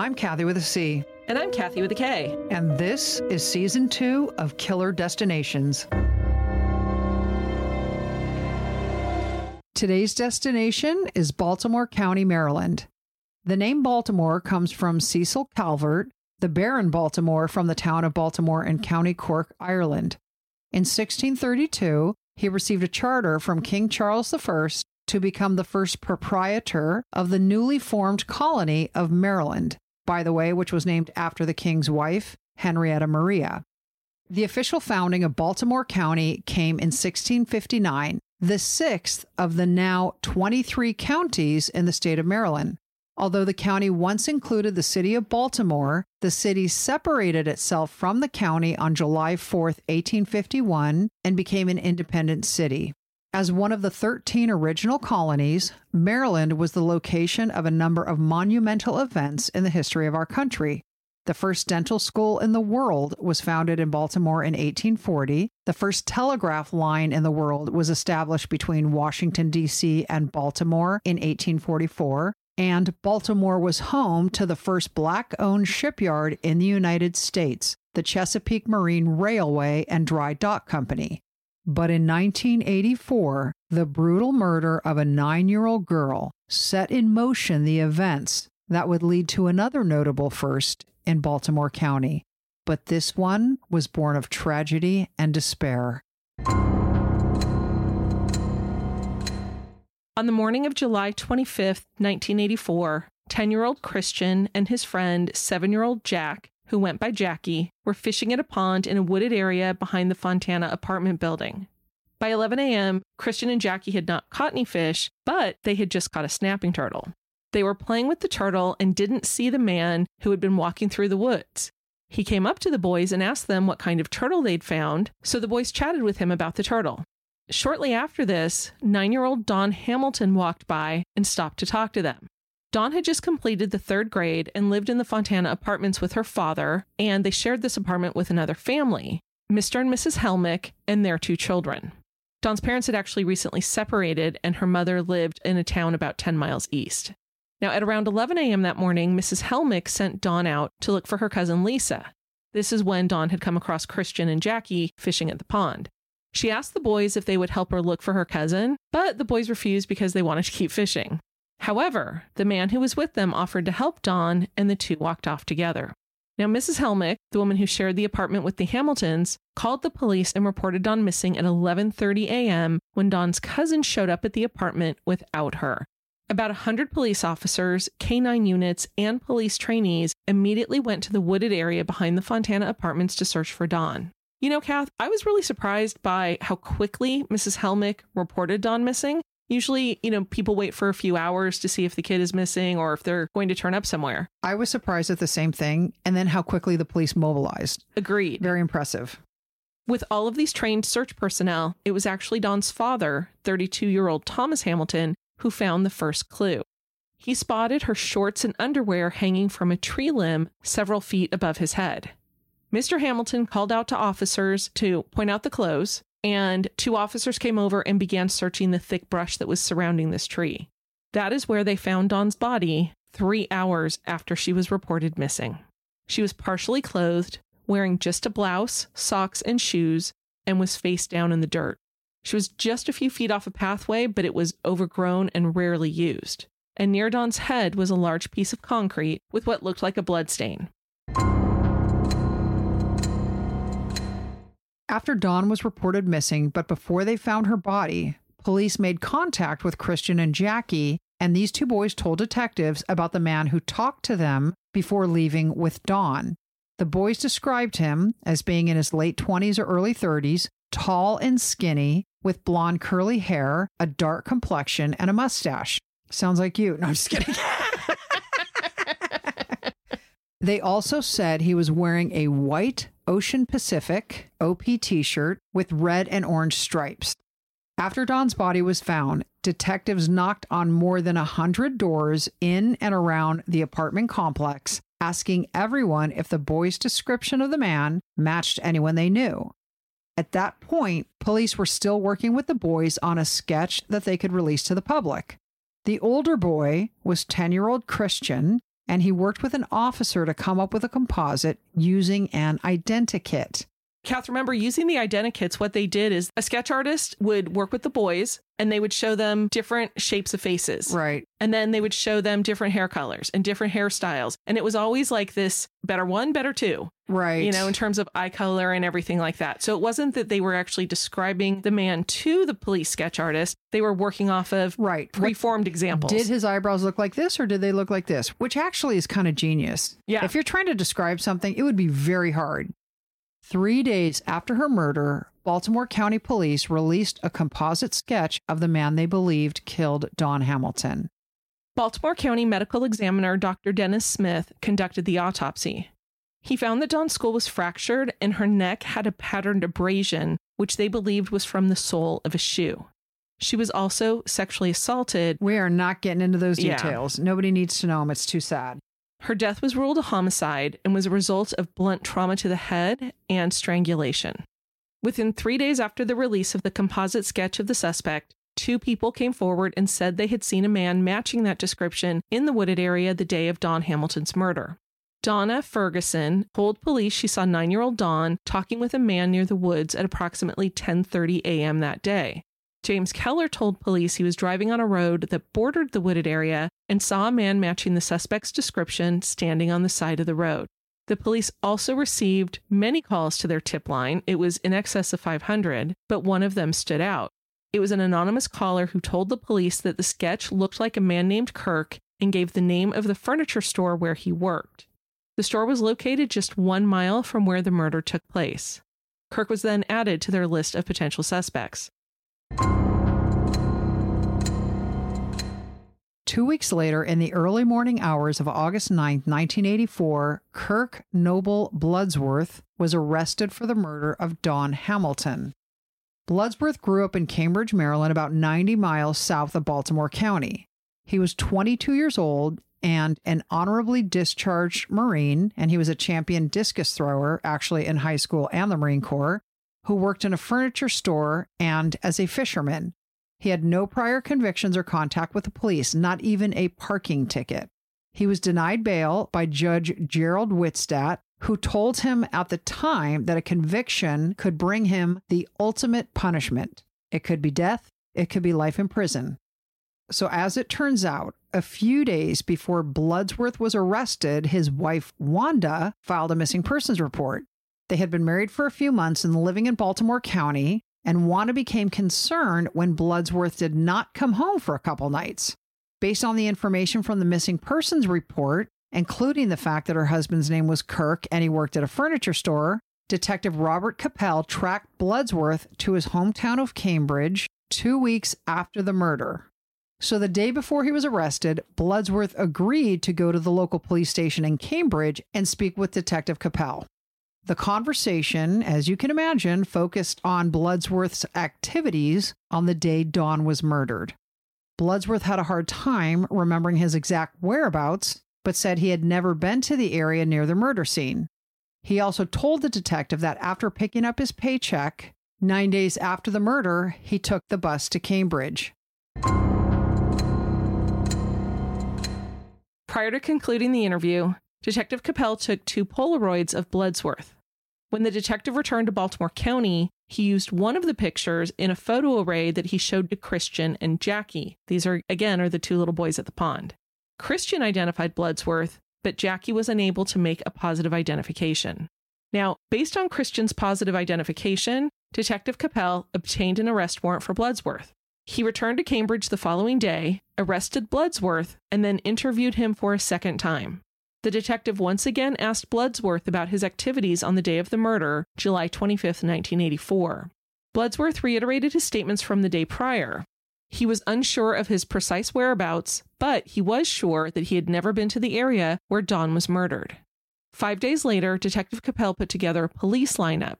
I'm Kathy with a C, And I'm Kathy with a K. and this is season two of Killer Destinations. Today's destination is Baltimore County, Maryland. The name Baltimore comes from Cecil Calvert, the Baron Baltimore from the town of Baltimore in County Cork, Ireland. In 1632, he received a charter from King Charles I to become the first proprietor of the newly formed colony of Maryland, by the way, which was named after the king's wife, Henrietta Maria. The official founding of Baltimore County came in 1659, the sixth of the now 23 counties in the state of Maryland. Although the county once included the city of Baltimore, the city separated itself from the county on July 4, 1851, and became an independent city. As one of the 13 original colonies, Maryland was the location of a number of monumental events in the history of our country. The first dental school in the world was founded in Baltimore in 1840. The first telegraph line in the world was established between Washington, D.C. and Baltimore in 1844. And Baltimore was home to the first black owned shipyard in the United States, the Chesapeake Marine Railway and Dry Dock Company. But in 1984, the brutal murder of a nine year old girl set in motion the events that would lead to another notable first in Baltimore County. But this one was born of tragedy and despair. On the morning of July 25th, 1984, 10 year old Christian and his friend, 7 year old Jack, who went by Jackie, were fishing at a pond in a wooded area behind the Fontana apartment building. By 11 a.m., Christian and Jackie had not caught any fish, but they had just caught a snapping turtle. They were playing with the turtle and didn't see the man who had been walking through the woods. He came up to the boys and asked them what kind of turtle they'd found, so the boys chatted with him about the turtle. Shortly after this, nine year old Dawn Hamilton walked by and stopped to talk to them. Dawn had just completed the third grade and lived in the Fontana apartments with her father, and they shared this apartment with another family, Mr. and Mrs. Helmick, and their two children. Dawn's parents had actually recently separated, and her mother lived in a town about 10 miles east. Now, at around 11 a.m. that morning, Mrs. Helmick sent Dawn out to look for her cousin Lisa. This is when Dawn had come across Christian and Jackie fishing at the pond. She asked the boys if they would help her look for her cousin, but the boys refused because they wanted to keep fishing. However, the man who was with them offered to help Dawn, and the two walked off together. Now, Mrs. Helmick, the woman who shared the apartment with the Hamiltons, called the police and reported Dawn missing at 11:30 a.m. when Dawn's cousin showed up at the apartment without her. About 100 police officers, K9 units, and police trainees immediately went to the wooded area behind the Fontana apartments to search for Dawn. You know, Kath, I was really surprised by how quickly Mrs. Helmick reported Dawn missing. Usually, you know, people wait for a few hours to see if the kid is missing or if they're going to turn up somewhere. I was surprised at the same thing, and then how quickly the police mobilized. Agreed. Very impressive. With all of these trained search personnel, it was actually Dawn's father, 32 year old Thomas Hamilton, who found the first clue. He spotted her shorts and underwear hanging from a tree limb several feet above his head. Mr. Hamilton called out to officers to point out the clothes, and two officers came over and began searching the thick brush that was surrounding this tree. That is where they found Dawn's body three hours after she was reported missing. She was partially clothed, wearing just a blouse, socks, and shoes, and was face down in the dirt. She was just a few feet off a pathway, but it was overgrown and rarely used. And near Dawn's head was a large piece of concrete with what looked like a bloodstain. After Dawn was reported missing, but before they found her body, police made contact with Christian and Jackie, and these two boys told detectives about the man who talked to them before leaving with Dawn. The boys described him as being in his late 20s or early 30s, tall and skinny, with blonde curly hair, a dark complexion, and a mustache. Sounds like you. No, I'm just kidding. they also said he was wearing a white Ocean Pacific OP t shirt with red and orange stripes. After Dawn's body was found, detectives knocked on more than a hundred doors in and around the apartment complex, asking everyone if the boy's description of the man matched anyone they knew. At that point, police were still working with the boys on a sketch that they could release to the public. The older boy was 10 year old Christian, and he worked with an officer to come up with a composite using an identikit. Kath, remember using the identikits, what they did is a sketch artist would work with the boys and they would show them different shapes of faces. Right. And then they would show them different hair colors and different hairstyles. And it was always like this better one, better two. Right. You know, in terms of eye color and everything like that. So it wasn't that they were actually describing the man to the police sketch artist. They were working off of right. preformed examples. Did his eyebrows look like this or did they look like this? Which actually is kind of genius. Yeah. If you're trying to describe something, it would be very hard. Three days after her murder, Baltimore County Police released a composite sketch of the man they believed killed Dawn Hamilton. Baltimore County Medical Examiner Dr. Dennis Smith conducted the autopsy. He found that Dawn's skull was fractured and her neck had a patterned abrasion, which they believed was from the sole of a shoe. She was also sexually assaulted. We are not getting into those Yeah. details. Nobody needs to know them. It's too sad. Her death was ruled a homicide and was a result of blunt trauma to the head and strangulation. Within three days after the release of the composite sketch of the suspect, two people came forward and said they had seen a man matching that description in the wooded area the day of Dawn Hamilton's murder. Donna Ferguson told police she saw 9-year-old Dawn talking with a man near the woods at approximately 10:30 a.m. that day. James Keller told police he was driving on a road that bordered the wooded area and saw a man matching the suspect's description standing on the side of the road. The police also received many calls to their tip line. It was in excess of 500, but one of them stood out. It was an anonymous caller who told the police that the sketch looked like a man named Kirk and gave the name of the furniture store where he worked. The store was located just one mile from where the murder took place. Kirk was then added to their list of potential suspects. Two weeks later, in the early morning hours of August 9, 1984, Kirk Noble Bloodsworth was arrested for the murder of Dawn Hamilton. Bloodsworth grew up in Cambridge, Maryland, about 90 miles south of Baltimore County. He was 22 years old and an honorably discharged Marine, and he was a champion discus thrower, actually in high school and the Marine Corps, who worked in a furniture store and as a fisherman. He had no prior convictions or contact with the police, not even a parking ticket. He was denied bail by Judge Gerald Whitstadt, who told him at the time that a conviction could bring him the ultimate punishment. It could be death, it could be life in prison. So, as it turns out, a few days before Bloodsworth was arrested, his wife, Wanda, filed a missing persons report. They had been married for a few months and living in Baltimore County, and Wanda became concerned when Bloodsworth did not come home for a couple nights. Based on the information from the missing persons report, including the fact that her husband's name was Kirk and he worked at a furniture store, Detective Robert Capel tracked Bloodsworth to his hometown of Cambridge two weeks after the murder. So, the day before he was arrested, Bloodsworth agreed to go to the local police station in Cambridge and speak with Detective Capel. The conversation, as you can imagine, focused on Bloodsworth's activities on the day Dawn was murdered. Bloodsworth had a hard time remembering his exact whereabouts, but said he had never been to the area near the murder scene. He also told the detective that after picking up his paycheck, nine days after the murder, he took the bus to Cambridge. Prior to concluding the interview, Detective Capel took two Polaroids of Bloodsworth. When the detective returned to Baltimore County, he used one of the pictures in a photo array that he showed to Christian and Jackie. These are, again, are the two little boys at the pond. Christian identified Bloodsworth, but Jackie was unable to make a positive identification. Now, based on Christian's positive identification, Detective Capel obtained an arrest warrant for Bloodsworth. He returned to Cambridge the following day, arrested Bloodsworth, and then interviewed him for a second time. The detective once again asked Bloodsworth about his activities on the day of the murder, July 25, 1984. Bloodsworth reiterated his statements from the day prior. He was unsure of his precise whereabouts, but he was sure that he had never been to the area where Dawn was murdered. Five days later, Detective Capel put together a police lineup.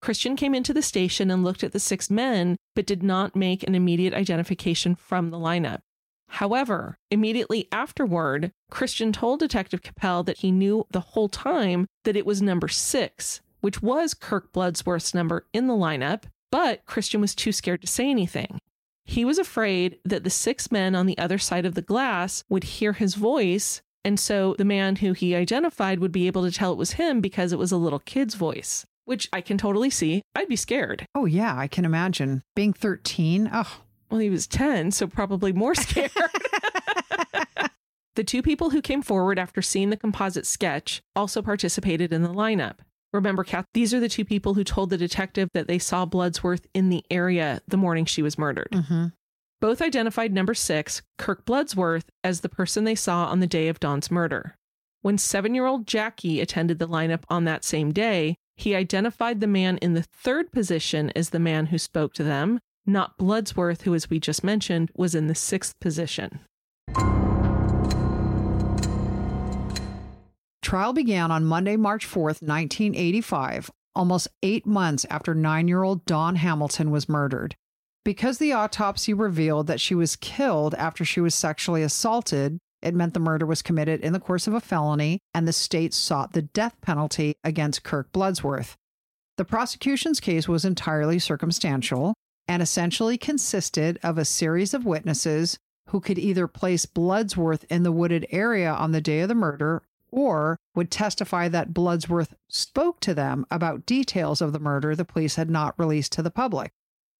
Christian came into the station and looked at the six men, but did not make an immediate identification from the lineup. However, immediately afterward, Christian told Detective Capel that he knew the whole time that it was number six, which was Kirk Bloodsworth's number in the lineup, but Christian was too scared to say anything. He was afraid that the six men on the other side of the glass would hear his voice, and so the man who he identified would be able to tell it was him because it was a little kid's voice, which I can totally see. I'd be scared. Oh, yeah, I can imagine. Being 13, oh. Well, he was 10, so probably more scared. the two people who came forward after seeing the composite sketch also participated in the lineup. Remember, Kath, these are the two people who told the detective that they saw Bloodsworth in the area the morning she was murdered. Mm-hmm. Both identified number six, Kirk Bloodsworth, as the person they saw on the day of Dawn's murder. When seven year old Jackie attended the lineup on that same day, he identified the man in the third position as the man who spoke to them, not Bloodsworth, who, as we just mentioned, was in the sixth position. Trial began on Monday, March 4th, 1985, almost eight months after nine year old Dawn Hamilton was murdered. Because the autopsy revealed that she was killed after she was sexually assaulted, it meant the murder was committed in the course of a felony, and the state sought the death penalty against Kirk Bloodsworth. The prosecution's case was entirely circumstantial and essentially consisted of a series of witnesses who could either place Bloodsworth in the wooded area on the day of the murder or would testify that Bloodsworth spoke to them about details of the murder the police had not released to the public.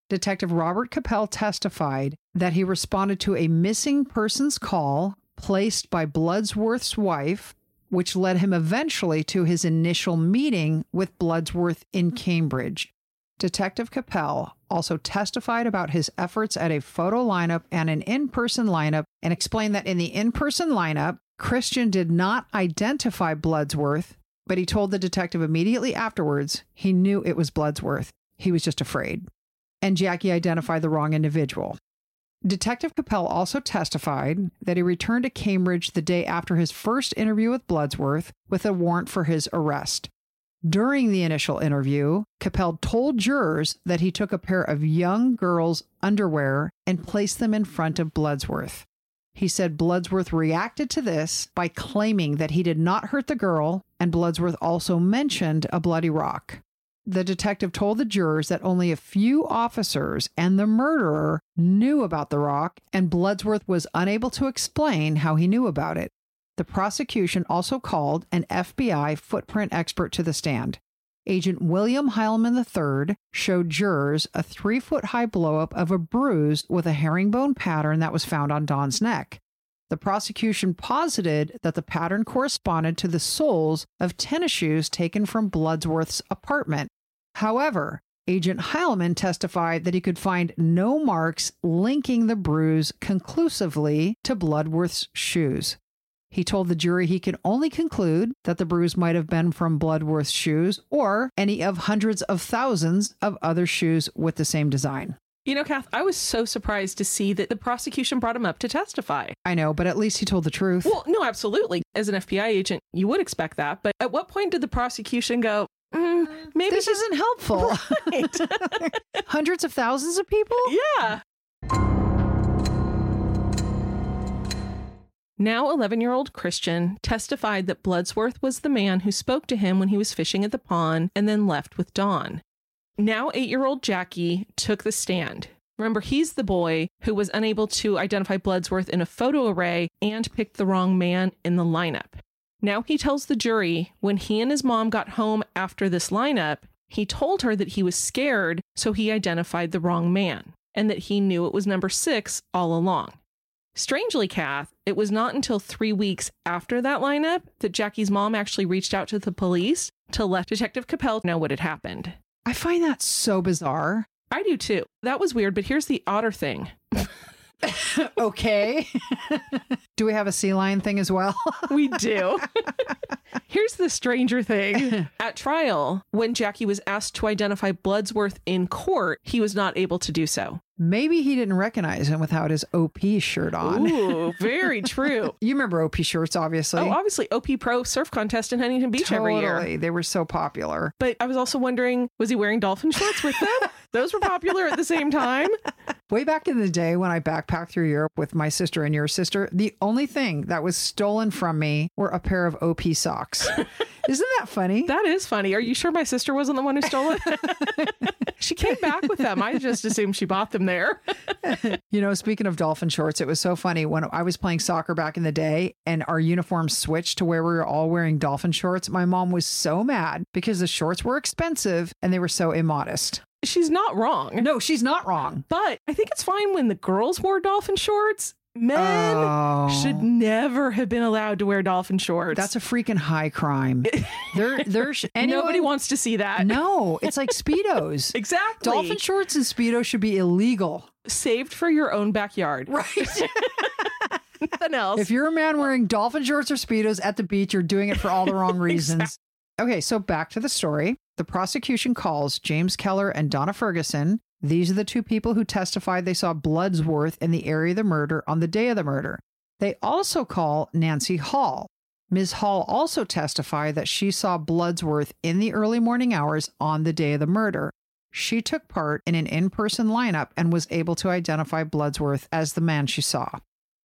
Detective Robert Capel testified that he responded to a missing persons call placed by Bloodsworth's wife, which led him eventually to his initial meeting with Bloodsworth in Cambridge. Detective Capel also testified about his efforts at a photo lineup and an in person lineup and explained that in the in person lineup, Christian did not identify Bloodsworth, but he told the detective immediately afterwards he knew it was Bloodsworth. He was just afraid. And Jackie identified the wrong individual. Detective Capel also testified that he returned to Cambridge the day after his first interview with Bloodsworth with a warrant for his arrest. During the initial interview, Capel told jurors that he took a pair of young girls' underwear and placed them in front of Bloodsworth. He said Bloodsworth reacted to this by claiming that he did not hurt the girl, and Bloodsworth also mentioned a bloody rock. The detective told the jurors that only a few officers and the murderer knew about the rock, and Bloodsworth was unable to explain how he knew about it. The prosecution also called an FBI footprint expert to the stand. Agent William Heilman III showed jurors a three foot high blowup of a bruise with a herringbone pattern that was found on Dawn's neck. The prosecution posited that the pattern corresponded to the soles of tennis shoes taken from Bloodsworth's apartment. However, Agent Heilman testified that he could find no marks linking the bruise conclusively to Bloodsworth's shoes. He told the jury he could only conclude that the bruise might have been from Bloodsworth's shoes or any of hundreds of thousands of other shoes with the same design. You know, Kath, I was so surprised to see that the prosecution brought him up to testify. I know, but at least he told the truth. Well, no, absolutely. As an FBI agent, you would expect that. But at what point did the prosecution go, mm, maybe this isn't helpful? Right. Hundreds of thousands of people? yeah. Now 11 year old Christian testified that Bloodsworth was the man who spoke to him when he was fishing at the pond and then left with Dawn. Now 8 year old Jackie took the stand. Remember, he's the boy who was unable to identify Bloodsworth in a photo array and picked the wrong man in the lineup. Now he tells the jury when he and his mom got home after this lineup, he told her that he was scared, so he identified the wrong man, and that he knew it was number six all along. Strangely, Kath, it was not until three weeks after that lineup that Jackie's mom actually reached out to the police to let Detective Capel know what had happened. I find that so bizarre. I do too. That was weird, but here's the odder thing. okay. Do we have a sea lion thing as well? We do. Here's the stranger thing. At trial, when Jackie was asked to identify Bloodsworth in court, he was not able to do so. Maybe he didn't recognize him without his OP shirt on. Ooh, very true. You remember OP shirts, obviously. Oh, obviously, OP Pro surf contest in Huntington Beach every year. They were so popular. But I was also wondering, was he wearing dolphin shorts with them? Those were popular at the same time. Way back in the day when I backpacked through Europe with my sister and your sister, the only thing that was stolen from me were a pair of OP socks. Isn't that funny? That is funny. Are you sure my sister wasn't the one who stole it? she came back with them. I just assumed she bought them there. You know, speaking of dolphin shorts, it was so funny when I was playing soccer back in the day and our uniforms switched to where we were all wearing dolphin shorts. My mom was so mad because the shorts were expensive and they were so immodest. She's not wrong. No, she's not wrong. But I think it's fine when the girls wore dolphin shorts. Men Oh. should never have been allowed to wear dolphin shorts. That's a freaking high crime. There, there's anyone, Nobody wants to see that. No, it's like speedos. Exactly. Dolphin shorts and speedos should be illegal. saved for your own backyard. Right. Nothing else. if you're a man wearing dolphin shorts or speedos at the beach, you're doing it for all the wrong reasons. Okay, so back to the story. The prosecution calls James Keller and Donna Ferguson. These are the two people who testified they saw Bloodsworth in the area of the murder on the day of the murder. They also call Nancy Hall. Ms. Hall also testified that she saw Bloodsworth in the early morning hours on the day of the murder. She took part in an in person lineup and was able to identify Bloodsworth as the man she saw.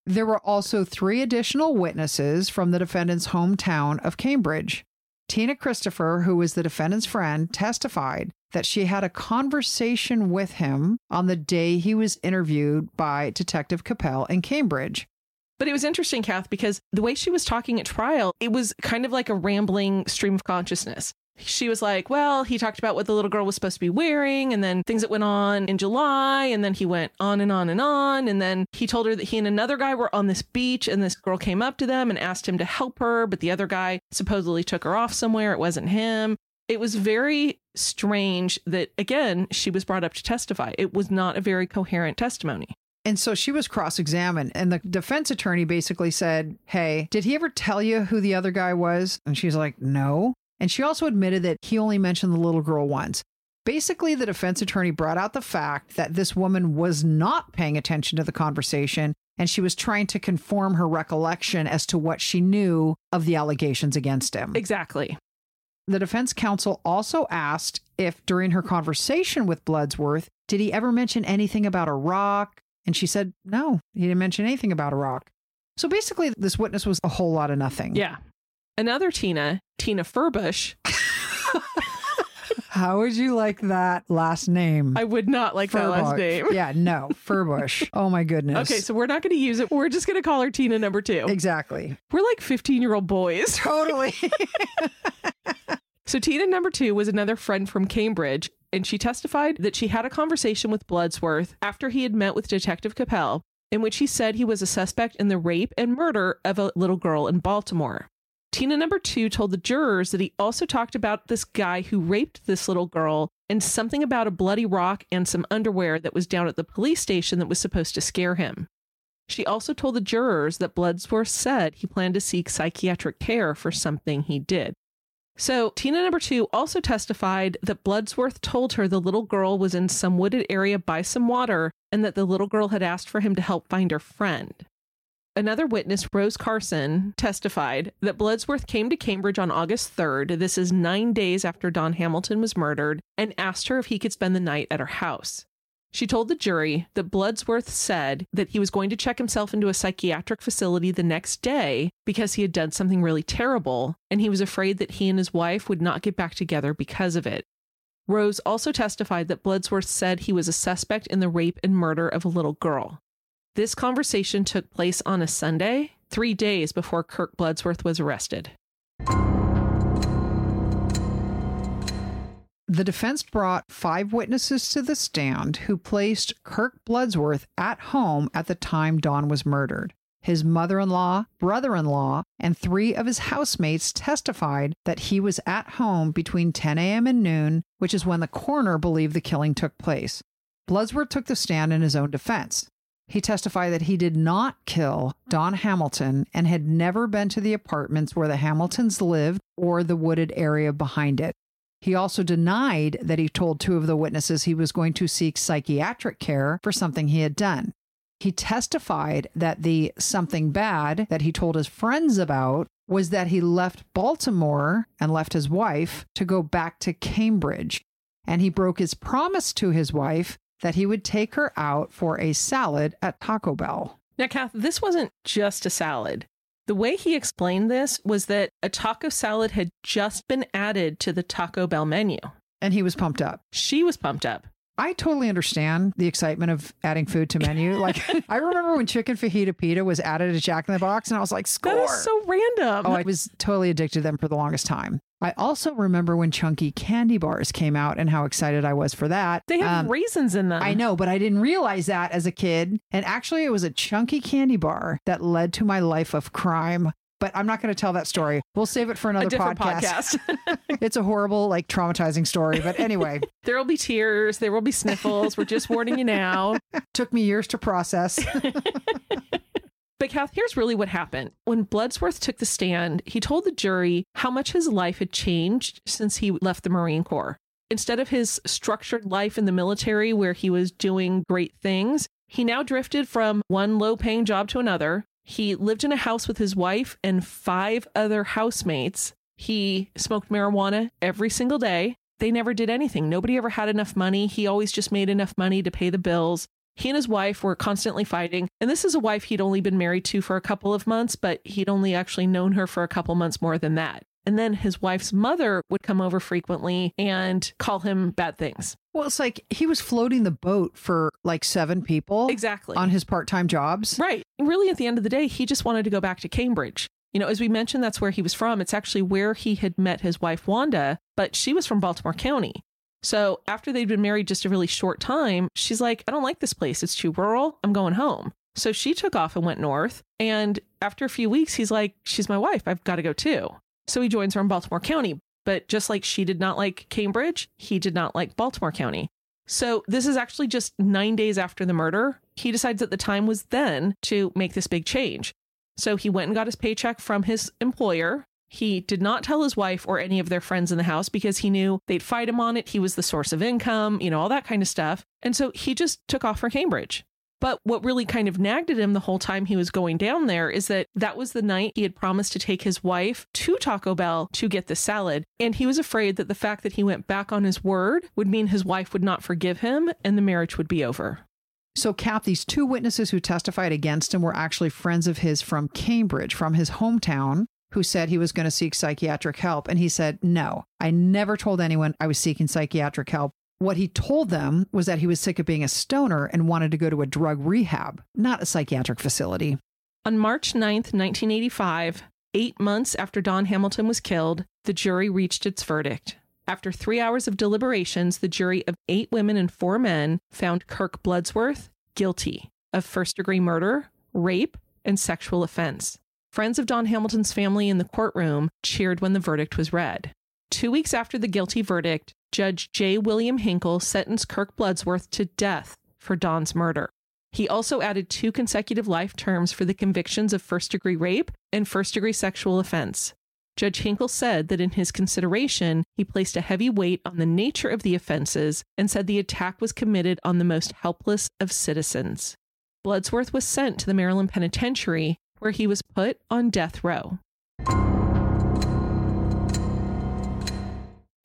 There were also three additional witnesses from the defendant's hometown of Cambridge. Tina Christopher, who was the defendant's friend, testified that she had a conversation with him on the day he was interviewed by Detective Capel in Cambridge. But it was interesting, Kath, because the way she was talking at trial, it was kind of like a rambling stream of consciousness. She was like, Well, he talked about what the little girl was supposed to be wearing, and then things that went on in July, and then he went on and on and on. And then he told her that he and another guy were on this beach, and this girl came up to them and asked him to help her, but the other guy supposedly took her off somewhere. It wasn't him. It was very strange that, again, she was brought up to testify. It was not a very coherent testimony. And so she was cross examined, and the defense attorney basically said, Hey, did he ever tell you who the other guy was? And she's like, No. And she also admitted that he only mentioned the little girl once. Basically, the defense attorney brought out the fact that this woman was not paying attention to the conversation and she was trying to conform her recollection as to what she knew of the allegations against him. Exactly. The defense counsel also asked if during her conversation with Bloodsworth, did he ever mention anything about a rock? And she said, no, he didn't mention anything about a rock. So basically, this witness was a whole lot of nothing. Yeah. Another Tina, Tina Furbush. How would you like that last name? I would not like that last name. Yeah, no, Furbush. Oh my goodness. Okay, so we're not going to use it. We're just going to call her Tina number two. exactly. We're like 15 year old boys. Totally. So Tina number two was another friend from Cambridge, and she testified that she had a conversation with Bloodsworth after he had met with Detective Capel, in which he said he was a suspect in the rape and murder of a little girl in Baltimore. Tina number two told the jurors that he also talked about this guy who raped this little girl and something about a bloody rock and some underwear that was down at the police station that was supposed to scare him. She also told the jurors that Bloodsworth said he planned to seek psychiatric care for something he did. So, Tina number two also testified that Bloodsworth told her the little girl was in some wooded area by some water and that the little girl had asked for him to help find her friend. Another witness, Rose Carson, testified that Bloodsworth came to Cambridge on August 3rd, this is nine days after Dawn Hamilton was murdered, and asked her if he could spend the night at her house. She told the jury that Bloodsworth said that he was going to check himself into a psychiatric facility the next day because he had done something really terrible, and he was afraid that he and his wife would not get back together because of it. Rose also testified that Bloodsworth said he was a suspect in the rape and murder of a little girl. This conversation took place on a Sunday, three days before Kirk Bloodsworth was arrested. The defense brought five witnesses to the stand who placed Kirk Bloodsworth at home at the time Dawn was murdered. His mother in law, brother in law, and three of his housemates testified that he was at home between 10 a.m. and noon, which is when the coroner believed the killing took place. Bloodsworth took the stand in his own defense. He testified that he did not kill Dawn Hamilton and had never been to the apartments where the Hamiltons lived or the wooded area behind it. He also denied that he told two of the witnesses he was going to seek psychiatric care for something he had done. He testified that the something bad that he told his friends about was that he left Baltimore and left his wife to go back to Cambridge. And he broke his promise to his wife that he would take her out for a salad at Taco Bell. Now, Kath, this wasn't just a salad. The way he explained this was that a taco salad had just been added to the Taco Bell menu. And he was pumped up. She was pumped up. I totally understand the excitement of adding food to menu. Like I remember when chicken fajita pita was added to Jack in the Box, and I was like, "Score!" That is so random. Oh, I was totally addicted to them for the longest time. I also remember when chunky candy bars came out and how excited I was for that. They have um, raisins in them. I know, but I didn't realize that as a kid. And actually, it was a chunky candy bar that led to my life of crime but I'm not going to tell that story. We'll save it for another podcast. podcast. it's a horrible, like traumatizing story. But anyway, there will be tears. There will be sniffles. We're just warning you now. Took me years to process. But Kath, here's really what happened. When Bloodsworth took the stand, he told the jury how much his life had changed since he left the Marine Corps. Instead of his structured life in the military where he was doing great things, he now drifted from one low paying job to another. He lived in a house with his wife and five other housemates. He smoked marijuana every single day. They never did anything. Nobody ever had enough money. He always just made enough money to pay the bills. He and his wife were constantly fighting. And this is a wife he'd only been married to for a couple of months, but he'd only actually known her for a couple months more than that. And then his wife's mother would come over frequently and call him bad things. Well, it's like he was floating the boat for like seven people. Exactly. On his part time jobs. Right. Really, at the end of the day, he just wanted to go back to Cambridge. You know, as we mentioned, that's where he was from. It's actually where he had met his wife, Wanda, but she was from Baltimore County. So after they'd been married just a really short time, she's like, I don't like this place. It's too rural. I'm going home. So she took off and went north. And after a few weeks, he's like, She's my wife. I've got to go too. So he joins her in Baltimore County. But just like she did not like Cambridge, he did not like Baltimore County. So this is actually just nine days after the murder. He decides that the time was then to make this big change. So he went and got his paycheck from his employer. He did not tell his wife or any of their friends in the house because he knew they'd fight him on it. He was the source of income, you know, all that kind of stuff. And so he just took off for Cambridge. But what really kind of nagged at him the whole time he was going down there is that that was the night he had promised to take his wife to Taco Bell to get the salad. And he was afraid that the fact that he went back on his word would mean his wife would not forgive him and the marriage would be over. So, Cap, these two witnesses who testified against him were actually friends of his from Cambridge, from his hometown, who said he was going to seek psychiatric help. And he said, No, I never told anyone I was seeking psychiatric help. What he told them was that he was sick of being a stoner and wanted to go to a drug rehab, not a psychiatric facility. On March 9th, 1985, eight months after Dawn Hamilton was killed, the jury reached its verdict. After three hours of deliberations, the jury of eight women and four men found Kirk Bloodsworth guilty of first degree murder, rape, and sexual offense. Friends of Dawn Hamilton's family in the courtroom cheered when the verdict was read. Two weeks after the guilty verdict, Judge J. William Hinkel sentenced Kirk Bloodsworth to death for Dawn's murder. He also added two consecutive life terms for the convictions of first degree rape and first degree sexual offense. Judge Hinkel said that in his consideration, he placed a heavy weight on the nature of the offenses and said the attack was committed on the most helpless of citizens. Bloodsworth was sent to the Maryland Penitentiary, where he was put on death row.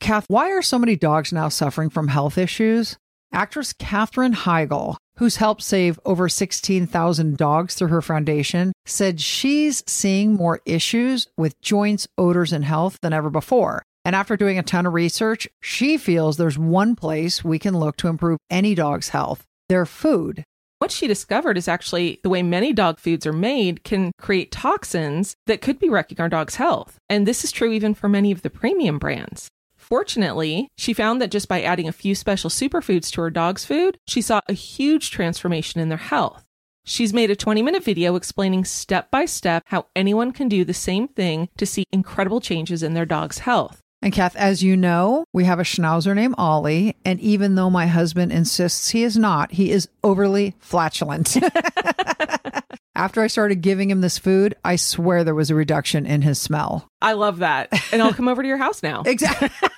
Kath, why are so many dogs now suffering from health issues? Actress Katherine Heigl, who's helped save over 16,000 dogs through her foundation, said she's seeing more issues with joints, odors, and health than ever before. And after doing a ton of research, she feels there's one place we can look to improve any dog's health their food. What she discovered is actually the way many dog foods are made can create toxins that could be wrecking our dog's health. And this is true even for many of the premium brands. Fortunately, she found that just by adding a few special superfoods to her dog's food, she saw a huge transformation in their health. She's made a 20 minute video explaining step by step how anyone can do the same thing to see incredible changes in their dog's health. And Kath, as you know, we have a schnauzer named Ollie. And even though my husband insists he is not, he is overly flatulent. After I started giving him this food, I swear there was a reduction in his smell. I love that. And I'll come over to your house now. Exactly.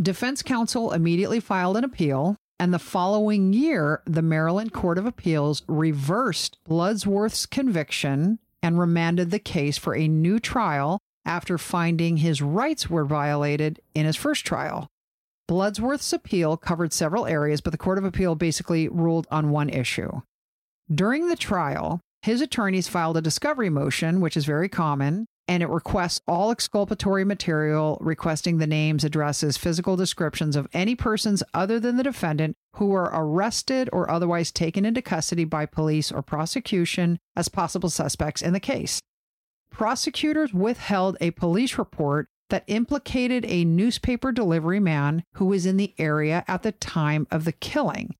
Defense counsel immediately filed an appeal, and the following year, the Maryland Court of Appeals reversed Bloodsworth's conviction and remanded the case for a new trial after finding his rights were violated in his first trial. Bloodsworth's appeal covered several areas, but the Court of Appeal basically ruled on one issue. During the trial, his attorneys filed a discovery motion, which is very common, and it requests all exculpatory material, requesting the names, addresses, physical descriptions of any persons other than the defendant who were arrested or otherwise taken into custody by police or prosecution as possible suspects in the case. Prosecutors withheld a police report that implicated a newspaper delivery man who was in the area at the time of the killing.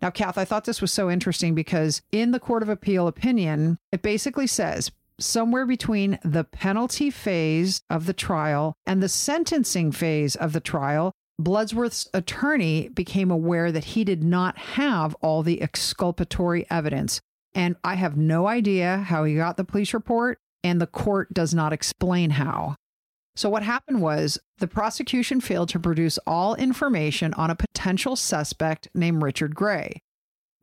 Now, Kath, I thought this was so interesting because in the Court of Appeal opinion, it basically says somewhere between the penalty phase of the trial and the sentencing phase of the trial, Bloodsworth's attorney became aware that he did not have all the exculpatory evidence. And I have no idea how he got the police report, and the court does not explain how. So, what happened was the prosecution failed to produce all information on a potential suspect named Richard Gray.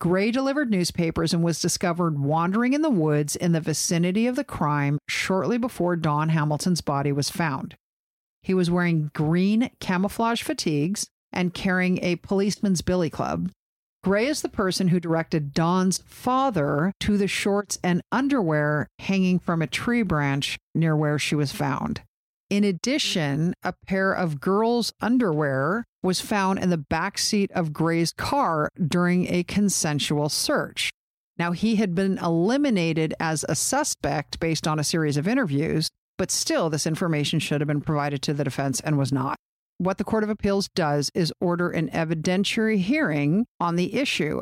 Gray delivered newspapers and was discovered wandering in the woods in the vicinity of the crime shortly before Dawn Hamilton's body was found. He was wearing green camouflage fatigues and carrying a policeman's billy club. Gray is the person who directed Dawn's father to the shorts and underwear hanging from a tree branch near where she was found. In addition, a pair of girls' underwear was found in the back seat of Gray's car during a consensual search. Now, he had been eliminated as a suspect based on a series of interviews, but still, this information should have been provided to the defense and was not. What the Court of Appeals does is order an evidentiary hearing on the issue.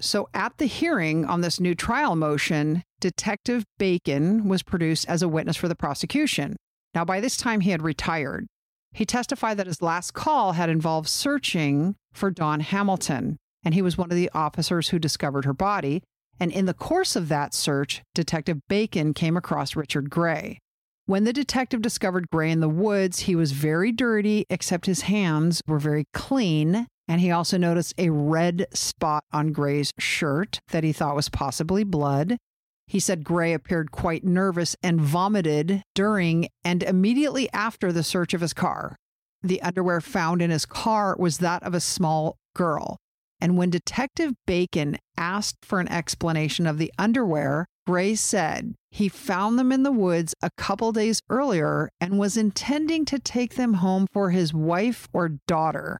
So, at the hearing on this new trial motion, Detective Bacon was produced as a witness for the prosecution. Now, by this time, he had retired. He testified that his last call had involved searching for Dawn Hamilton, and he was one of the officers who discovered her body. And in the course of that search, Detective Bacon came across Richard Gray. When the detective discovered Gray in the woods, he was very dirty, except his hands were very clean. And he also noticed a red spot on Gray's shirt that he thought was possibly blood. He said Gray appeared quite nervous and vomited during and immediately after the search of his car. The underwear found in his car was that of a small girl. And when Detective Bacon asked for an explanation of the underwear, Gray said he found them in the woods a couple days earlier and was intending to take them home for his wife or daughter.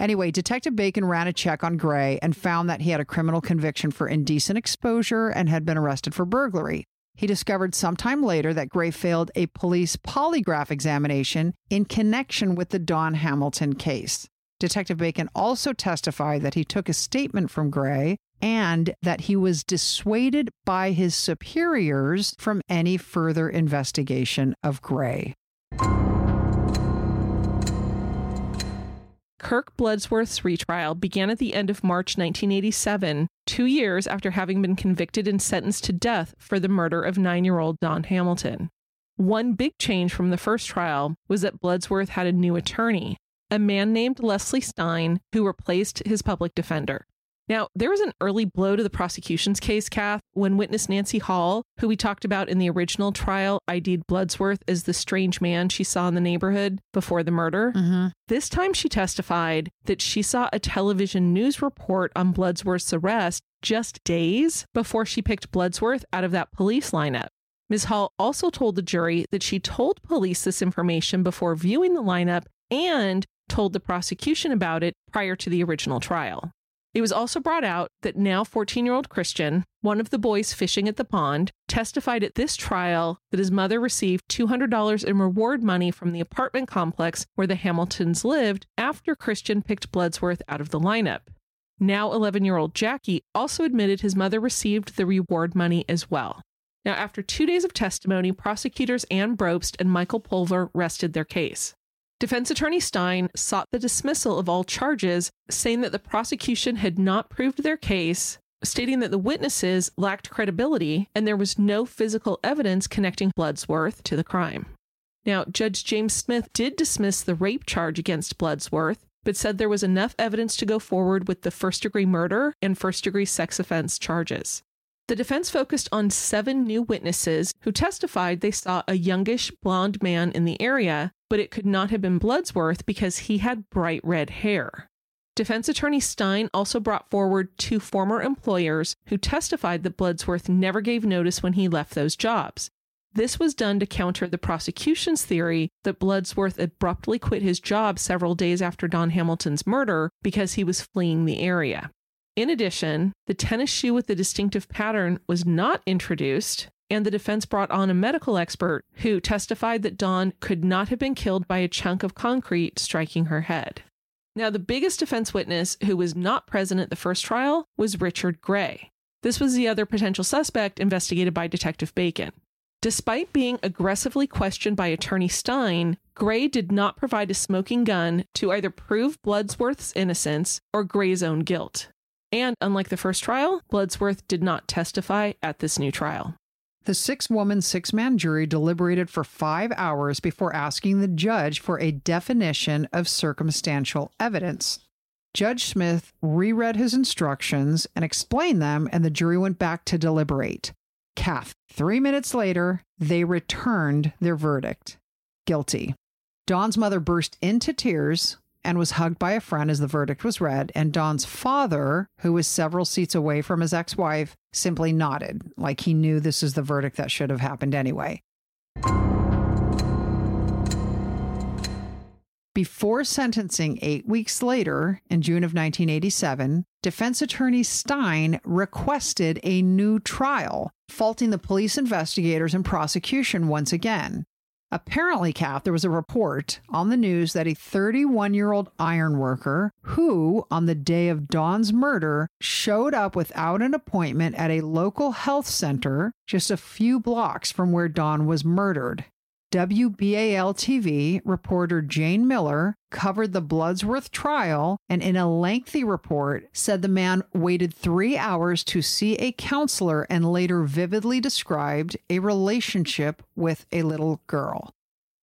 Anyway, Detective Bacon ran a check on Gray and found that he had a criminal conviction for indecent exposure and had been arrested for burglary. He discovered sometime later that Gray failed a police polygraph examination in connection with the Dawn Hamilton case. Detective Bacon also testified that he took a statement from Gray and that he was dissuaded by his superiors from any further investigation of Gray. Kirk Bloodsworth's retrial began at the end of March 1987, two years after having been convicted and sentenced to death for the murder of nine year old Dawn Hamilton. One big change from the first trial was that Bloodsworth had a new attorney, a man named Leslie Stein, who replaced his public defender. Now, there was an early blow to the prosecution's case, Kath, when witness Nancy Hall, who we talked about in the original trial, ID'd Bloodsworth as the strange man she saw in the neighborhood before the murder. Mm-hmm. This time she testified that she saw a television news report on Bloodsworth's arrest just days before she picked Bloodsworth out of that police lineup. Ms. Hall also told the jury that she told police this information before viewing the lineup and told the prosecution about it prior to the original trial. It was also brought out that now 14 year old Christian, one of the boys fishing at the pond, testified at this trial that his mother received $200 in reward money from the apartment complex where the Hamiltons lived after Christian picked Bloodsworth out of the lineup. Now 11 year old Jackie also admitted his mother received the reward money as well. Now, after two days of testimony, prosecutors Ann Brobst and Michael Pulver rested their case. Defense attorney Stein sought the dismissal of all charges, saying that the prosecution had not proved their case, stating that the witnesses lacked credibility and there was no physical evidence connecting Bloodsworth to the crime. Now, Judge James Smith did dismiss the rape charge against Bloodsworth, but said there was enough evidence to go forward with the first degree murder and first degree sex offense charges. The defense focused on seven new witnesses who testified they saw a youngish blonde man in the area, but it could not have been Bloodsworth because he had bright red hair. Defense attorney Stein also brought forward two former employers who testified that Bloodsworth never gave notice when he left those jobs. This was done to counter the prosecution's theory that Bloodsworth abruptly quit his job several days after Dawn Hamilton's murder because he was fleeing the area. In addition, the tennis shoe with the distinctive pattern was not introduced, and the defense brought on a medical expert who testified that Dawn could not have been killed by a chunk of concrete striking her head. Now, the biggest defense witness who was not present at the first trial was Richard Gray. This was the other potential suspect investigated by Detective Bacon. Despite being aggressively questioned by attorney Stein, Gray did not provide a smoking gun to either prove Bloodsworth's innocence or Gray's own guilt. And unlike the first trial, Bloodsworth did not testify at this new trial. The six woman, six man jury deliberated for five hours before asking the judge for a definition of circumstantial evidence. Judge Smith reread his instructions and explained them, and the jury went back to deliberate. Kath, three minutes later, they returned their verdict guilty. Dawn's mother burst into tears, and was hugged by a friend as the verdict was read. And Dawn's father, who was several seats away from his ex wife, simply nodded, like he knew this is the verdict that should have happened anyway. Before sentencing eight weeks later, in June of 1987, defense attorney Stein requested a new trial, faulting the police investigators and prosecution once again. Apparently, Kath, there was a report on the news that a 31 year old ironworker who, on the day of Dawn's murder, showed up without an appointment at a local health center just a few blocks from where Dawn was murdered. WBAL TV reporter Jane Miller covered the Bloodsworth trial and, in a lengthy report, said the man waited three hours to see a counselor and later vividly described a relationship with a little girl.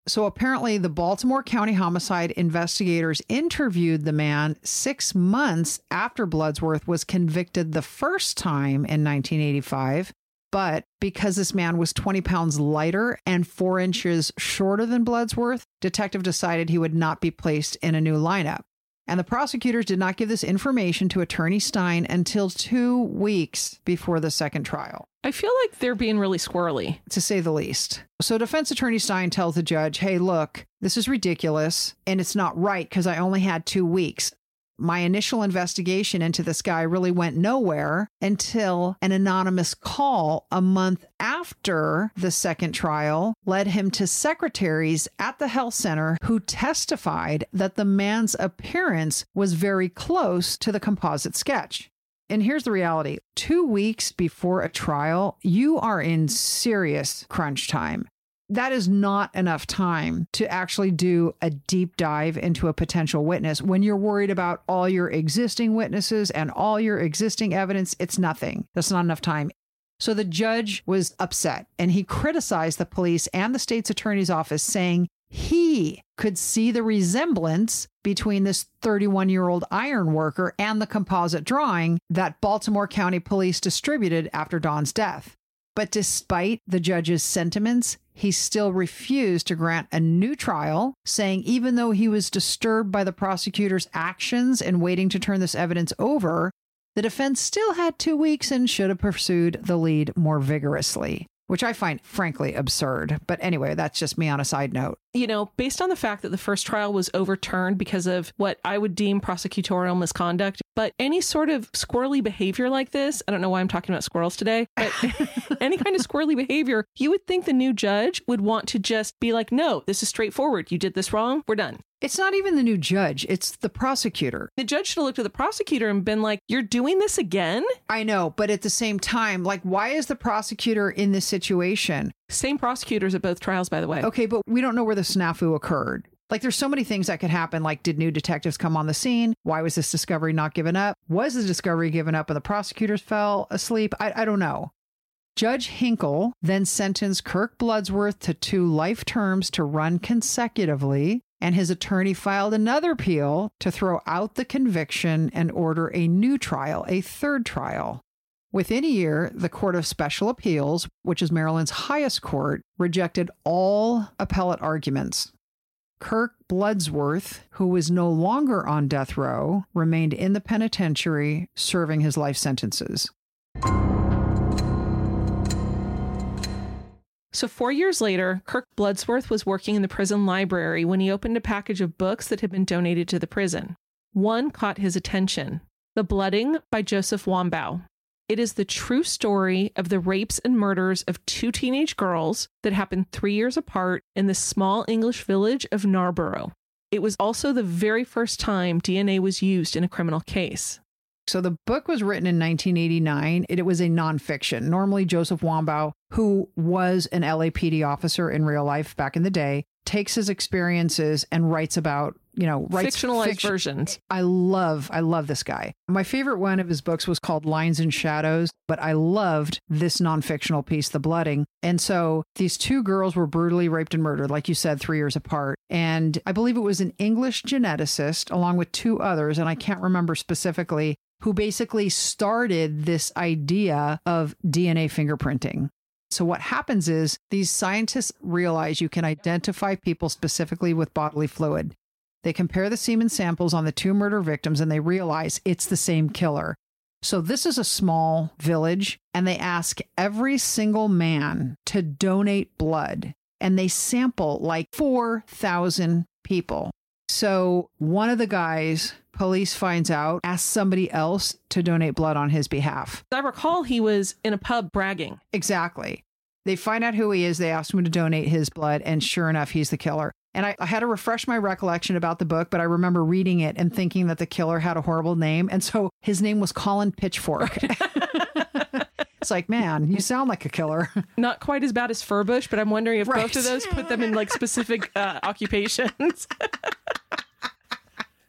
So apparently, the Baltimore County homicide investigators interviewed the man six months after Bloodsworth was convicted the first time in 1985 but because this man was 20 pounds lighter and four inches shorter than Bloodsworth, detective decided he would not be placed in a new lineup. And the prosecutors did not give this information to Attorney Stein until two weeks before the second trial. I feel like they're being really squirrely. To say the least. So, defense attorney Stein tells the judge, hey, look, this is ridiculous and it's not right because I only had two weeks my initial investigation into this guy really went nowhere until an anonymous call a month after the second trial led him to secretaries at the health center who testified that the man's appearance was very close to the composite sketch. And here's the reality two weeks before a trial, you are in serious crunch time that is not enough time to actually do a deep dive into a potential witness. When you're worried about all your existing witnesses and all your existing evidence, it's nothing. That's not enough time. So the judge was upset and he criticized the police and the state's attorney's office, saying he could see the resemblance between this 31 year old iron worker and the composite drawing that Baltimore County Police distributed after Dawn's death. But despite the judge's sentiments, he still refused to grant a new trial, saying even though he was disturbed by the prosecutor's actions and waiting to turn this evidence over, the defense still had two weeks and should have pursued the lead more vigorously which I find frankly absurd. But anyway, that's just me on a side note. You know, based on the fact that the first trial was overturned because of what I would deem prosecutorial misconduct, but any sort of squirrely behavior like this, I don't know why I'm talking about squirrels today, but any kind of squirrely behavior, you would think the new judge would want to just be like, no, this is straightforward. You did this wrong. We're done. It's not even the new judge, it's the prosecutor. The judge should have looked at the prosecutor and been like, You're doing this again? I know, but at the same time, like, why is the prosecutor in this situation? Same prosecutors at both trials, by the way. Okay, but we don't know where the snafu occurred. Like, there's so many things that could happen. Like, did new detectives come on the scene? Why was this discovery not given up? Was the discovery given up and the prosecutors fell asleep? I, I don't know. Judge Hinkel then sentenced Kirk Bloodsworth to two life terms to run consecutively and his attorney filed another appeal to throw out the conviction and order a new trial, a third trial. Within a year, the Court of Special Appeals, which is Maryland's highest court, rejected all appellate arguments. Kirk Bloodsworth, who was no longer on death row, remained in the penitentiary serving his life sentences. So, four years later, Kirk Bloodsworth was working in the prison library when he opened a package of books that had been donated to the prison. One caught his attention The Blooding by Joseph Wambaugh. It is the true story of the rapes and murders of two teenage girls that happened three years apart in the small English village of Narborough. It was also the very first time DNA was used in a criminal case. So the book was written in 1989. It, was a nonfiction. Normally, Joseph Wambaugh, who was an LAPD officer in real life back in the day, takes his experiences and writes about you know writes fictionalized fiction. versions i love i love this guy my favorite one of his books was called lines and shadows but i loved this non-fictional piece the blooding and so these two girls were brutally raped and murdered like you said three years apart and i believe it was an english geneticist along with two others and i can't remember specifically who basically started this idea of DNA fingerprinting. So, what happens is these scientists realize you can identify people specifically with bodily fluid. They compare the semen samples on the two murder victims and they realize it's the same killer. So, this is a small village, and they ask every single man to donate blood, and they sample like 4,000 people. So, one of the guys police finds out, asks somebody else to donate blood on his behalf. I recall he was in a pub bragging. Exactly. They find out who he is. They ask him to donate his blood, and sure enough, he's the killer. And I, I, had to refresh my recollection about the book, but I remember reading it and thinking that the killer had a horrible name. And so his name was Colin Pitchfork. it's like, man, you sound like a killer. Not quite as bad as Furbush, but I'm wondering if right. both of those put them in like specific uh, occupations.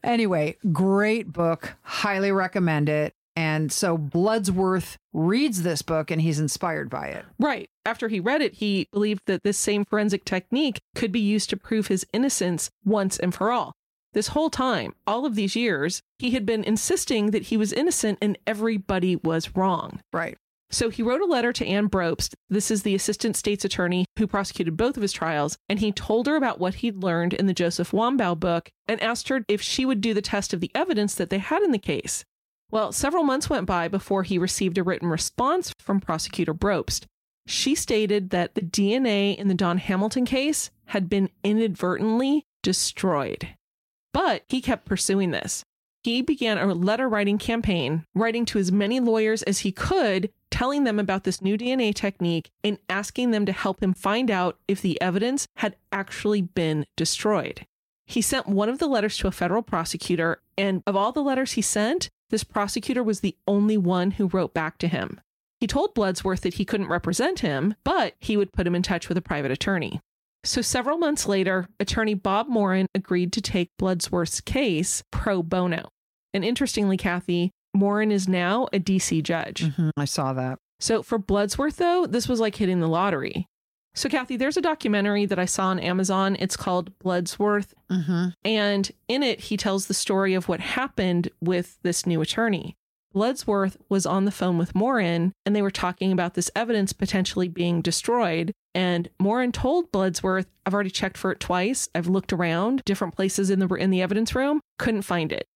Anyway, great book. Highly recommend it. And so Bloodsworth reads this book and he's inspired by it. Right. After he read it, he believed that this same forensic technique could be used to prove his innocence once and for all. This whole time, all of these years, he had been insisting that he was innocent and everybody was wrong. Right. So he wrote a letter to Ann Brobst. This is the assistant state's attorney who prosecuted both of his trials. And he told her about what he'd learned in the Joseph Wambaugh book and asked her if she would do the test of the evidence that they had in the case. Well, several months went by before he received a written response from prosecutor Brobst. She stated that the DNA in the Dawn Hamilton case had been inadvertently destroyed. But he kept pursuing this. He began a letter writing campaign, writing to as many lawyers as he could telling them about this new DNA technique and asking them to help him find out if the evidence had actually been destroyed. He sent one of the letters to a federal prosecutor, and of all the letters he sent, this prosecutor was the only one who wrote back to him. He told Bloodsworth that he couldn't represent him, but he would put him in touch with a private attorney. So, several months later, attorney Bob Morin agreed to take Bloodsworth's case pro bono. And interestingly, Kathy, Morin is now a DC judge. Mm-hmm, I saw that. So for Bloodsworth, though, this was like hitting the lottery. So, Kathy, there's a documentary that I saw on Amazon. It's called Bloodsworth. Mm-hmm. And in it, he tells the story of what happened with this new attorney. Bloodsworth was on the phone with Morin, and they were talking about this evidence potentially being destroyed. And Morin told Bloodsworth, "I've already checked for it twice. I've looked around different places in the in the evidence room, couldn't find it."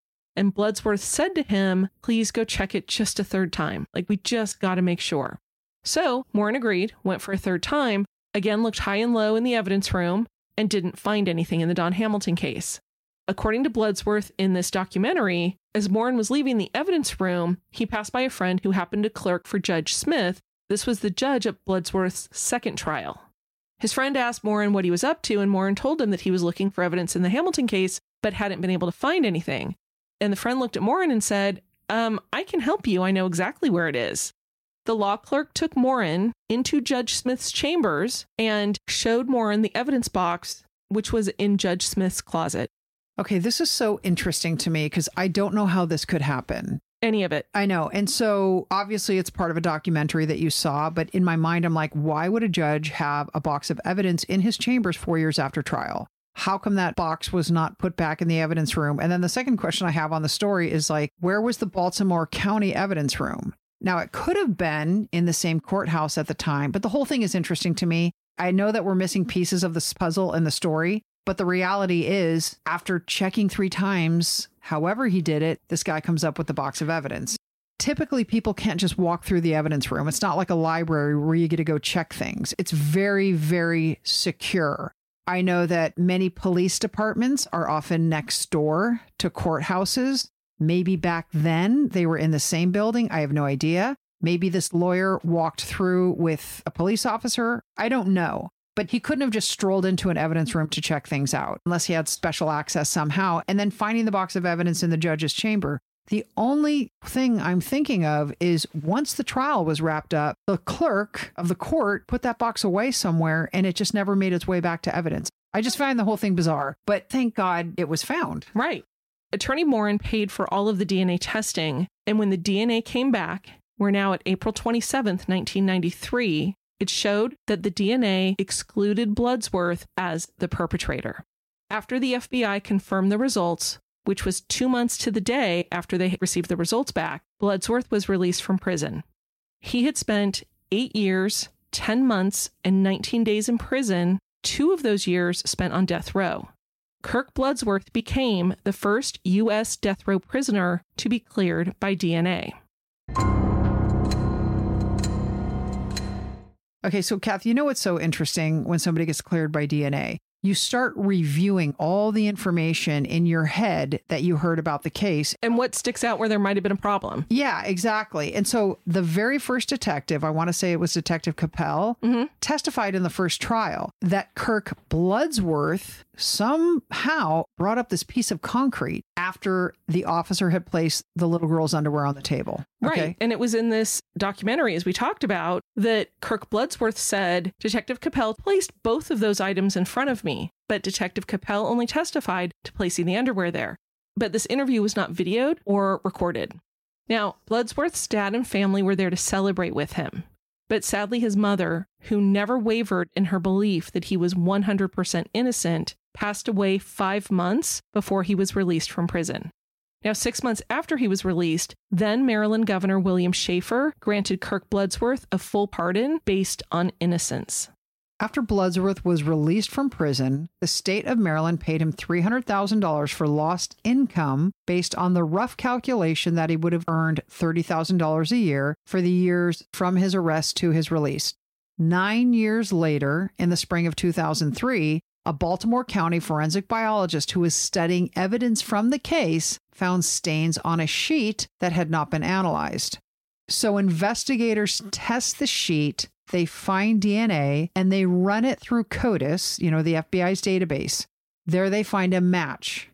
And Bloodsworth said to him, "Please go check it just a third time. Like we just got to make sure." So Morin agreed, went for a third time, again looked high and low in the evidence room, and didn't find anything in the Dawn Hamilton case. According to Bloodsworth in this documentary, as Morin was leaving the evidence room, he passed by a friend who happened to clerk for Judge Smith. This was the judge at Bloodsworth's second trial. His friend asked Morin what he was up to, and Morin told him that he was looking for evidence in the Hamilton case, but hadn't been able to find anything. And the friend looked at Morin and said, um, I can help you. I know exactly where it is. The law clerk took Morin into Judge Smith's chambers and showed Morin the evidence box, which was in Judge Smith's closet. Okay, this is so interesting to me because I don't know how this could happen. Any of it. I know. And so obviously it's part of a documentary that you saw, but in my mind, I'm like, why would a judge have a box of evidence in his chambers four years after trial? How come that box was not put back in the evidence room? And then the second question I have on the story is like, where was the Baltimore County evidence room? Now, it could have been in the same courthouse at the time, but the whole thing is interesting to me. I know that we're missing pieces of this puzzle in the story, but the reality is, after checking three times, however he did it, this guy comes up with the box of evidence. Typically, people can't just walk through the evidence room. It's not like a library where you get to go check things. It's very, very secure. I know that many police departments are often next door to courthouses. Maybe back then they were in the same building. I have no idea. Maybe this lawyer walked through with a police officer. I don't know. But he couldn't have just strolled into an evidence room to check things out unless he had special access somehow. And then finding the box of evidence in the judge's chamber. The only thing I'm thinking of is once the trial was wrapped up, the clerk of the court put that box away somewhere and it just never made its way back to evidence. I just find the whole thing bizarre, but thank God it was found. Right. Attorney Morin paid for all of the DNA testing, and when the DNA came back, we're now at April 27th, 1993, it showed that the DNA excluded Bloodsworth as the perpetrator. After the FBI confirmed the results, which was two months to the day after they received the results back, Bloodsworth was released from prison. He had spent eight years, 10 months, and 19 days in prison, two of those years spent on death row. Kirk Bloodsworth became the first U.S. death row prisoner to be cleared by DNA. Okay, so Kath, you know what's so interesting when somebody gets cleared by DNA? You start reviewing all the information in your head that you heard about the case. And what sticks out where there might have been a problem. Yeah, exactly. And so the very first detective, I want to say it was Detective Capel, Mhm. testified in the first trial that Kirk Bloodsworth somehow brought up this piece of concrete after the officer had placed the little girl's underwear on the table. Right. And it was in this documentary, as we talked about, that Kirk Bloodsworth said Detective Capel placed both of those items in front of me, but Detective Capel only testified to placing the underwear there. But this interview was not videoed or recorded. Now, Bloodsworth's dad and family were there to celebrate with him. But sadly, his mother, who never wavered in her belief that he was 100% innocent, passed away five months before he was released from prison. Now, six months after he was released, then Maryland Governor William Schaefer granted Kirk Bloodsworth a full pardon based on innocence. After Bloodsworth was released from prison, the state of Maryland paid him $300,000 for lost income based on the rough calculation that he would have earned $30,000 a year for the years from his arrest to his release. Nine years later, in the spring of 2003, a Baltimore County forensic biologist who was studying evidence from the case found stains on a sheet that had not been analyzed. So investigators test the sheet, they find DNA, and they run it through CODIS, you know, the FBI's database. There they find a match.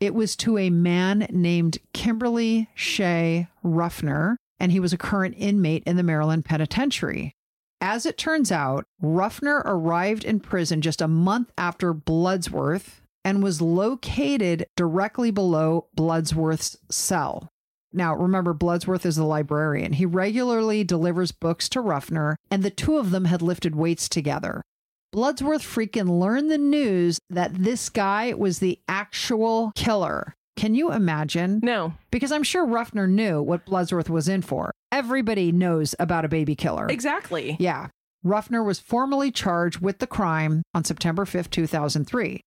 It was to a man named Kimberly Shay Ruffner, and he was a current inmate in the Maryland Penitentiary. As it turns out, Ruffner arrived in prison just a month after Bloodsworth and was located directly below Bloodsworth's cell. Now, remember, Bloodsworth is the librarian. He regularly delivers books to Ruffner, and the two of them had lifted weights together. Bloodsworth freaking learned the news that this guy was the actual killer. Can you imagine? No. Because I'm sure Ruffner knew what Bloodsworth was in for. Everybody knows about a baby killer. Exactly. Yeah. Ruffner was formally charged with the crime on September 5th, 2003.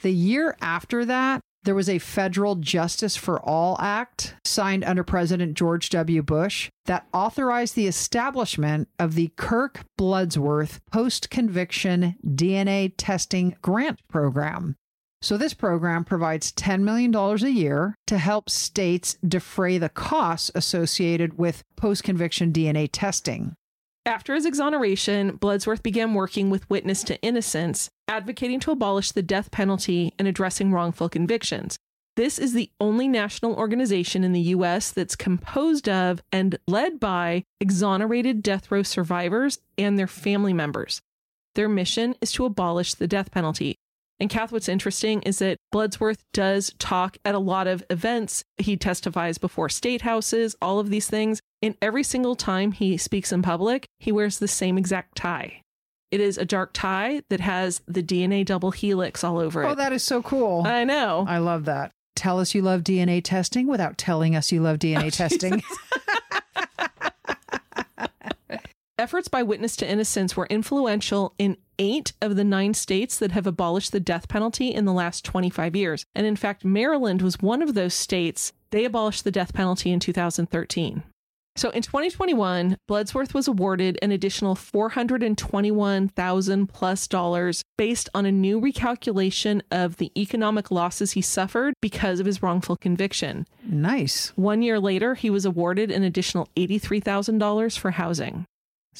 The year after that, there was a federal Justice for All Act signed under President George W. Bush that authorized the establishment of the Kirk Bloodsworth Post Conviction DNA Testing Grant Program. So, this program provides $10 million a year to help states defray the costs associated with post conviction DNA testing. After his exoneration, Bloodsworth began working with Witness to Innocence, advocating to abolish the death penalty and addressing wrongful convictions. This is the only national organization in the US that's composed of and led by exonerated death row survivors and their family members. Their mission is to abolish the death penalty. And Kath, what's interesting is that Bloodsworth does talk at a lot of events. He testifies before state houses, all of these things. And every single time he speaks in public, he wears the same exact tie. It is a dark tie that has the DNA double helix all over oh, it. Oh, that is so cool. I know. I love that. Tell us you love DNA testing without telling us you love DNA oh, testing. Efforts by Witness to Innocence were influential in eight of the nine states that have abolished the death penalty in the last 25 years. And in fact, Maryland was one of those states. They abolished the death penalty in 2013. So in 2021, Bloodsworth was awarded an additional 421,000 plus dollars based on a new recalculation of the economic losses he suffered because of his wrongful conviction. nice. One year later, he was awarded an additional $83,000 for housing.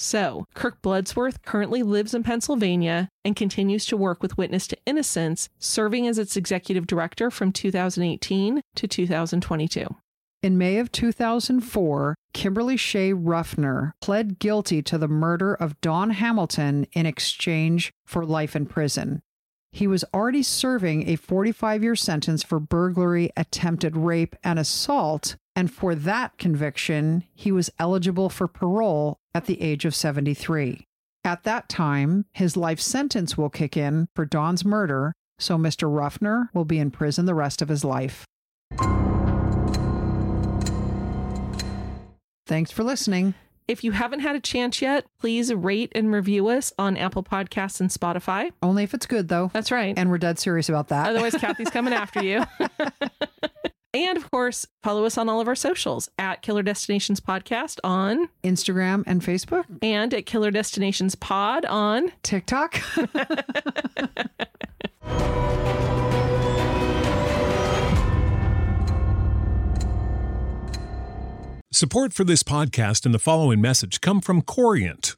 So, Kirk Bloodsworth currently lives in Pennsylvania and continues to work with Witness to Innocence, serving as its executive director from 2018 to 2022. In May of 2004, Kimberly Shay Ruffner pled guilty to the murder of Dawn Hamilton in exchange for life in prison. He was already serving a 45 year sentence for burglary, attempted rape, and assault, and for that conviction, he was eligible for parole at the age of 73. At that time, his life sentence will kick in for Dawn's murder, so Mr. Ruffner will be in prison the rest of his life. Thanks for listening. If you haven't had a chance yet, please rate and review us on Apple Podcasts and Spotify. Only if it's good, though. That's right. And we're dead serious about that. Otherwise, Kathy's coming after you. and of course, follow us on all of our socials at Killer Destinations Podcast on Instagram and Facebook, and at Killer Destinations Pod on. TikTok. Support for this podcast and the following message come from Corient.